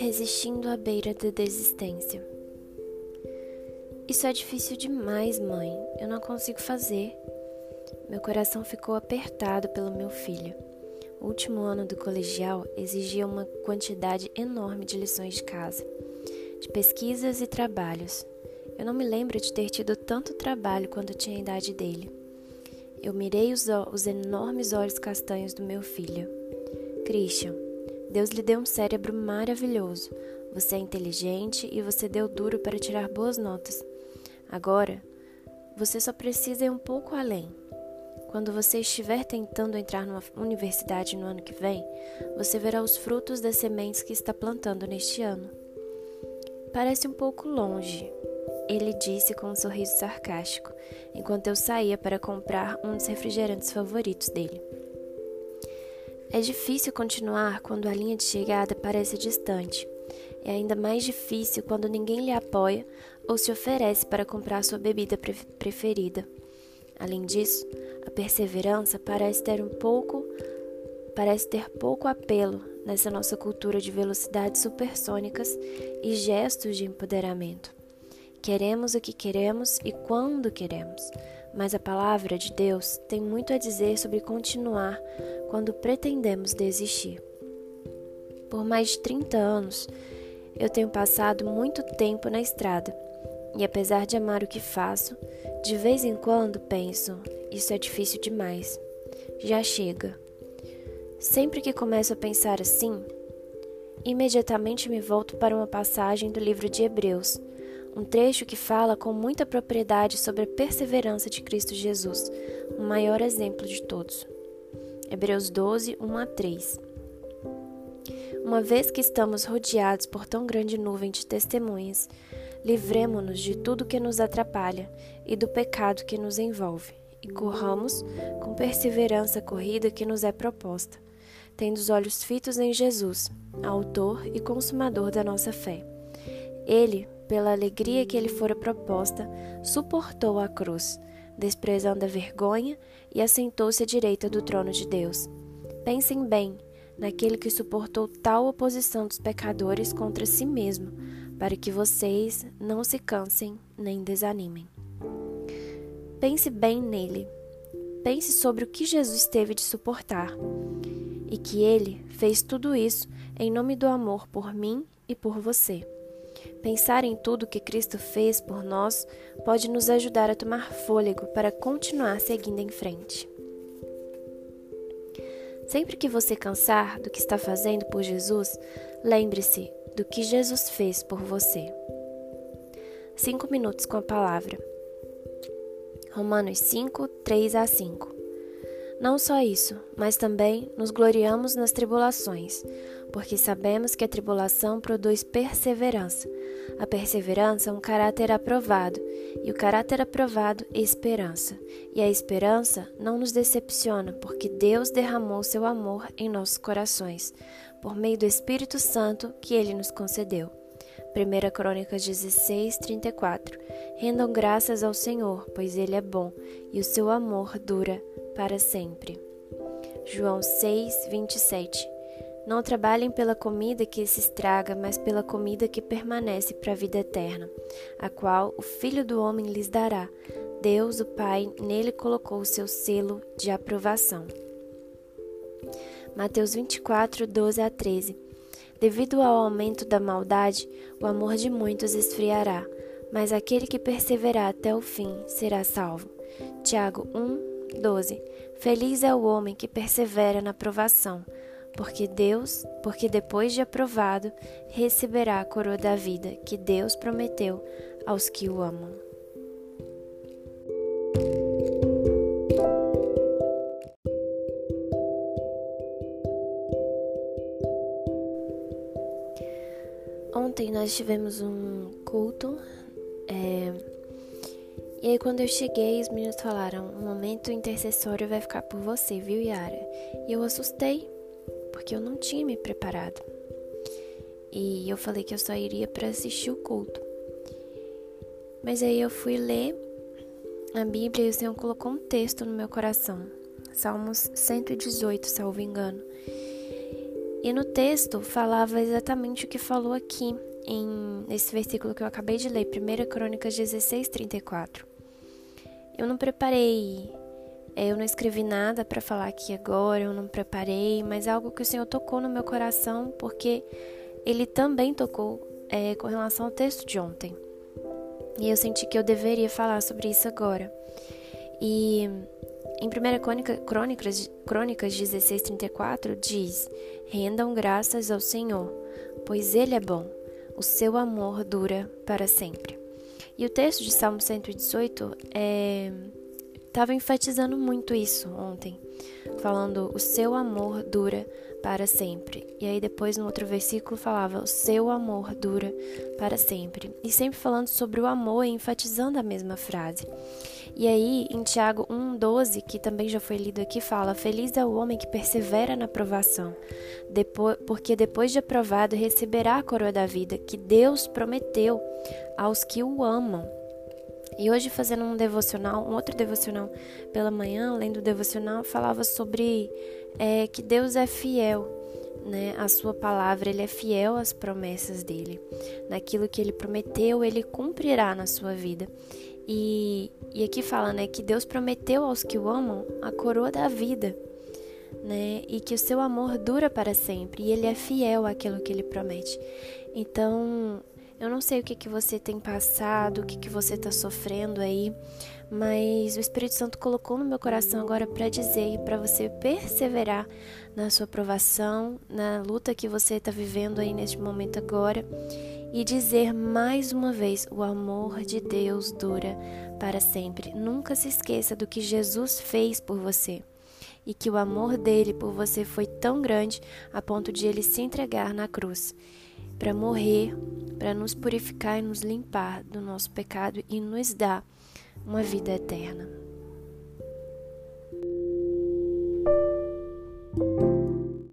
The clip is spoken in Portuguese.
Resistindo à beira da desistência. Isso é difícil demais, mãe. Eu não consigo fazer. Meu coração ficou apertado pelo meu filho. O último ano do colegial exigia uma quantidade enorme de lições de casa, de pesquisas e trabalhos. Eu não me lembro de ter tido tanto trabalho quando tinha a idade dele. Eu mirei os, os enormes olhos castanhos do meu filho. Christian, Deus lhe deu um cérebro maravilhoso. Você é inteligente e você deu duro para tirar boas notas. Agora, você só precisa ir um pouco além. Quando você estiver tentando entrar numa universidade no ano que vem, você verá os frutos das sementes que está plantando neste ano. Parece um pouco longe, ele disse com um sorriso sarcástico, enquanto eu saía para comprar um dos refrigerantes favoritos dele. É difícil continuar quando a linha de chegada parece distante. É ainda mais difícil quando ninguém lhe apoia ou se oferece para comprar sua bebida pre preferida. Além disso, a perseverança parece ter um pouco parece ter pouco apelo nessa nossa cultura de velocidades supersônicas e gestos de empoderamento. Queremos o que queremos e quando queremos, mas a palavra de Deus tem muito a dizer sobre continuar quando pretendemos desistir. Por mais de 30 anos, eu tenho passado muito tempo na estrada e, apesar de amar o que faço, de vez em quando penso: isso é difícil demais. Já chega. Sempre que começo a pensar assim, imediatamente me volto para uma passagem do livro de Hebreus, um trecho que fala com muita propriedade sobre a perseverança de Cristo Jesus, o maior exemplo de todos. Hebreus 12, 1 a 3. Uma vez que estamos rodeados por tão grande nuvem de testemunhas, livremo-nos de tudo que nos atrapalha e do pecado que nos envolve, e corramos com perseverança a corrida que nos é proposta, tendo os olhos fitos em Jesus, autor e consumador da nossa fé. Ele, pela alegria que lhe fora proposta, suportou a cruz desprezando a vergonha, e assentou-se à direita do trono de Deus. Pensem bem naquele que suportou tal oposição dos pecadores contra si mesmo, para que vocês não se cansem nem desanimem. Pense bem nele. Pense sobre o que Jesus teve de suportar e que ele fez tudo isso em nome do amor por mim e por você. Pensar em tudo que Cristo fez por nós pode nos ajudar a tomar fôlego para continuar seguindo em frente. Sempre que você cansar do que está fazendo por Jesus, lembre-se do que Jesus fez por você. Cinco minutos com a palavra. Romanos 5, 3 a 5. Não só isso, mas também nos gloriamos nas tribulações, porque sabemos que a tribulação produz perseverança. A perseverança é um caráter aprovado, e o caráter aprovado é esperança. E a esperança não nos decepciona, porque Deus derramou seu amor em nossos corações, por meio do Espírito Santo que ele nos concedeu. 1 Crônicas 16, 34 Rendam graças ao Senhor, pois Ele é bom, e o seu amor dura para sempre. João 6, 27 Não trabalhem pela comida que se estraga, mas pela comida que permanece para a vida eterna, a qual o Filho do Homem lhes dará. Deus, o Pai, nele colocou o seu selo de aprovação. Mateus 24, 12 a 13 Devido ao aumento da maldade, o amor de muitos esfriará, mas aquele que perseverar até o fim será salvo. Tiago 1, 12. Feliz é o homem que persevera na provação, porque Deus, porque depois de aprovado, receberá a coroa da vida que Deus prometeu aos que o amam. Ontem nós tivemos um culto. É... E aí, quando eu cheguei, os meninos falaram: o momento intercessório vai ficar por você, viu, Yara? E eu assustei, porque eu não tinha me preparado. E eu falei que eu só iria para assistir o culto. Mas aí eu fui ler a Bíblia e o Senhor colocou um texto no meu coração. Salmos 118, salvo engano. E no texto falava exatamente o que falou aqui, em, nesse versículo que eu acabei de ler, 1 Crônicas 16, 34. Eu não preparei, eu não escrevi nada para falar aqui agora, eu não preparei, mas é algo que o Senhor tocou no meu coração, porque Ele também tocou é, com relação ao texto de ontem. E eu senti que eu deveria falar sobre isso agora. E em 1 Crônicas, Crônicas 16:34 diz: Rendam graças ao Senhor, pois Ele é bom, o seu amor dura para sempre. E o texto de Salmo 118 estava enfatizando muito isso ontem, falando: O seu amor dura para sempre. E aí depois no outro versículo falava: O seu amor dura para sempre. E sempre falando sobre o amor enfatizando a mesma frase. E aí em Tiago 1:12, que também já foi lido aqui, fala: Feliz é o homem que persevera na provação, porque depois de aprovado receberá a coroa da vida que Deus prometeu aos que o amam. E hoje, fazendo um devocional, um outro devocional pela manhã, lendo o devocional, falava sobre é, que Deus é fiel, né? A sua palavra, ele é fiel às promessas dele. Naquilo que ele prometeu, ele cumprirá na sua vida. E, e aqui fala, né, que Deus prometeu aos que o amam a coroa da vida, né? E que o seu amor dura para sempre. E ele é fiel àquilo que ele promete. Então, eu não sei o que, que você tem passado, o que, que você está sofrendo aí, mas o Espírito Santo colocou no meu coração agora para dizer para você perseverar na sua provação, na luta que você está vivendo aí neste momento agora e dizer mais uma vez: o amor de Deus dura para sempre. Nunca se esqueça do que Jesus fez por você e que o amor dele por você foi tão grande a ponto de ele se entregar na cruz para morrer, para nos purificar e nos limpar do nosso pecado e nos dar uma vida eterna.